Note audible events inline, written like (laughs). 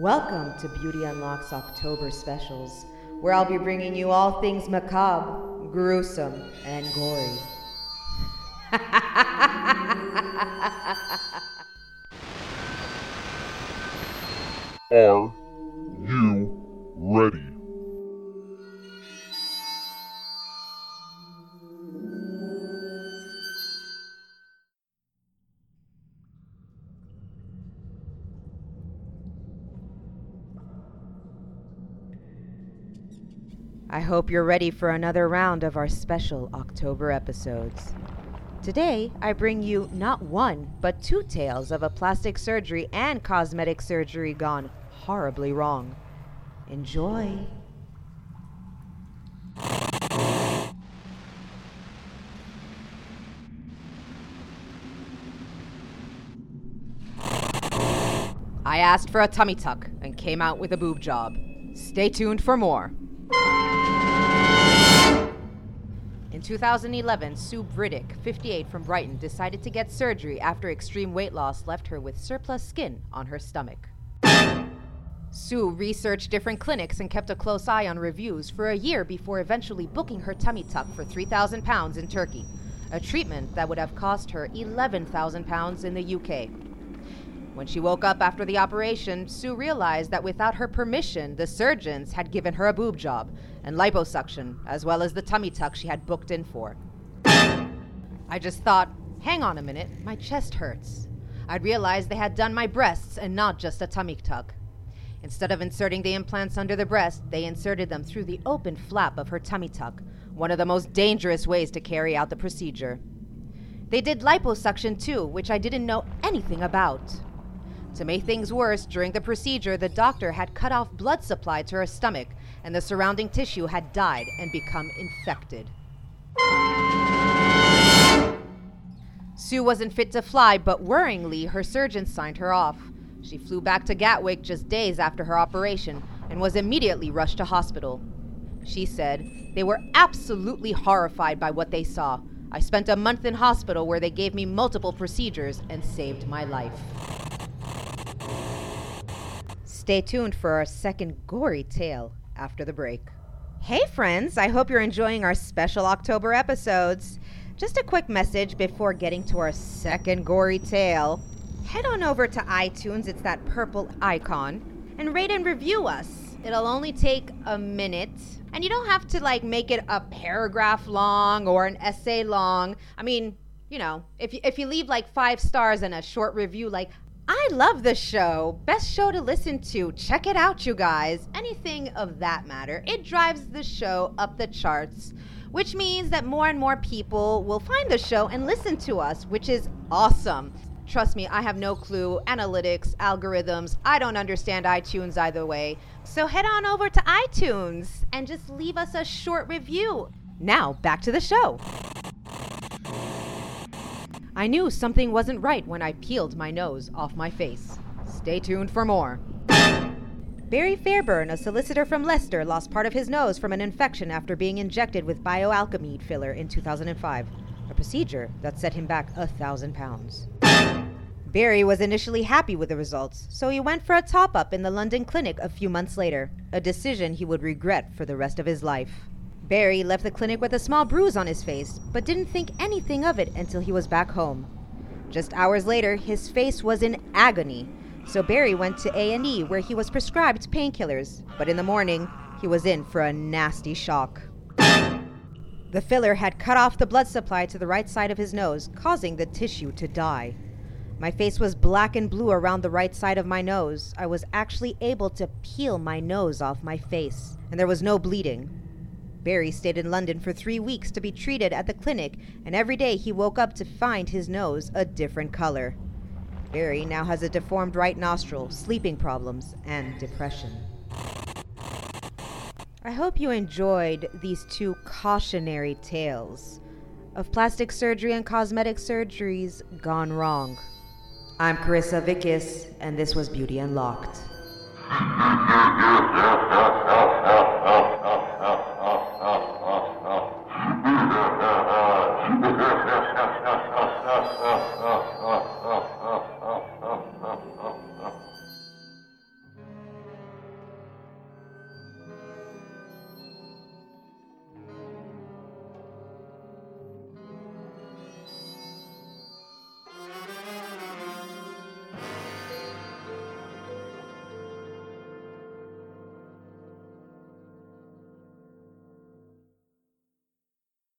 Welcome to Beauty Unlocked's October specials, where I'll be bringing you all things macabre, gruesome, and gory. Are you ready? I hope you're ready for another round of our special October episodes. Today, I bring you not one, but two tales of a plastic surgery and cosmetic surgery gone horribly wrong. Enjoy. I asked for a tummy tuck and came out with a boob job. Stay tuned for more. In 2011, Sue Briddick, 58 from Brighton, decided to get surgery after extreme weight loss left her with surplus skin on her stomach. Sue researched different clinics and kept a close eye on reviews for a year before eventually booking her tummy tuck for 3,000 pounds in Turkey, a treatment that would have cost her 11,000 pounds in the UK. When she woke up after the operation, Sue realized that without her permission, the surgeons had given her a boob job and liposuction, as well as the tummy tuck she had booked in for. I just thought, hang on a minute, my chest hurts. I'd realized they had done my breasts and not just a tummy tuck. Instead of inserting the implants under the breast, they inserted them through the open flap of her tummy tuck, one of the most dangerous ways to carry out the procedure. They did liposuction too, which I didn't know anything about. To make things worse, during the procedure, the doctor had cut off blood supply to her stomach, and the surrounding tissue had died and become infected. Sue wasn't fit to fly, but worryingly, her surgeon signed her off. She flew back to Gatwick just days after her operation and was immediately rushed to hospital. She said, They were absolutely horrified by what they saw. I spent a month in hospital where they gave me multiple procedures and saved my life. Stay tuned for our second gory tale after the break. Hey, friends, I hope you're enjoying our special October episodes. Just a quick message before getting to our second gory tale. Head on over to iTunes, it's that purple icon, and rate and review us. It'll only take a minute. And you don't have to like make it a paragraph long or an essay long. I mean, you know, if you, if you leave like five stars and a short review, like I love this show. Best show to listen to. Check it out, you guys. Anything of that matter. It drives the show up the charts, which means that more and more people will find the show and listen to us, which is awesome. Trust me, I have no clue. Analytics, algorithms, I don't understand iTunes either way. So head on over to iTunes and just leave us a short review. Now, back to the show. I knew something wasn't right when I peeled my nose off my face. Stay tuned for more. Barry Fairburn, a solicitor from Leicester, lost part of his nose from an infection after being injected with Bio-Alcamid filler in 2005, a procedure that set him back a thousand pounds. Barry was initially happy with the results, so he went for a top up in the London clinic a few months later, a decision he would regret for the rest of his life. Barry left the clinic with a small bruise on his face, but didn't think anything of it until he was back home. Just hours later, his face was in agony, so Barry went to A&E where he was prescribed painkillers, but in the morning, he was in for a nasty shock. The filler had cut off the blood supply to the right side of his nose, causing the tissue to die. My face was black and blue around the right side of my nose. I was actually able to peel my nose off my face, and there was no bleeding. Barry stayed in London for three weeks to be treated at the clinic, and every day he woke up to find his nose a different color. Barry now has a deformed right nostril, sleeping problems, and depression. I hope you enjoyed these two cautionary tales of plastic surgery and cosmetic surgeries gone wrong. I'm Carissa Vickis, and this was Beauty Unlocked. (laughs) ああああああああ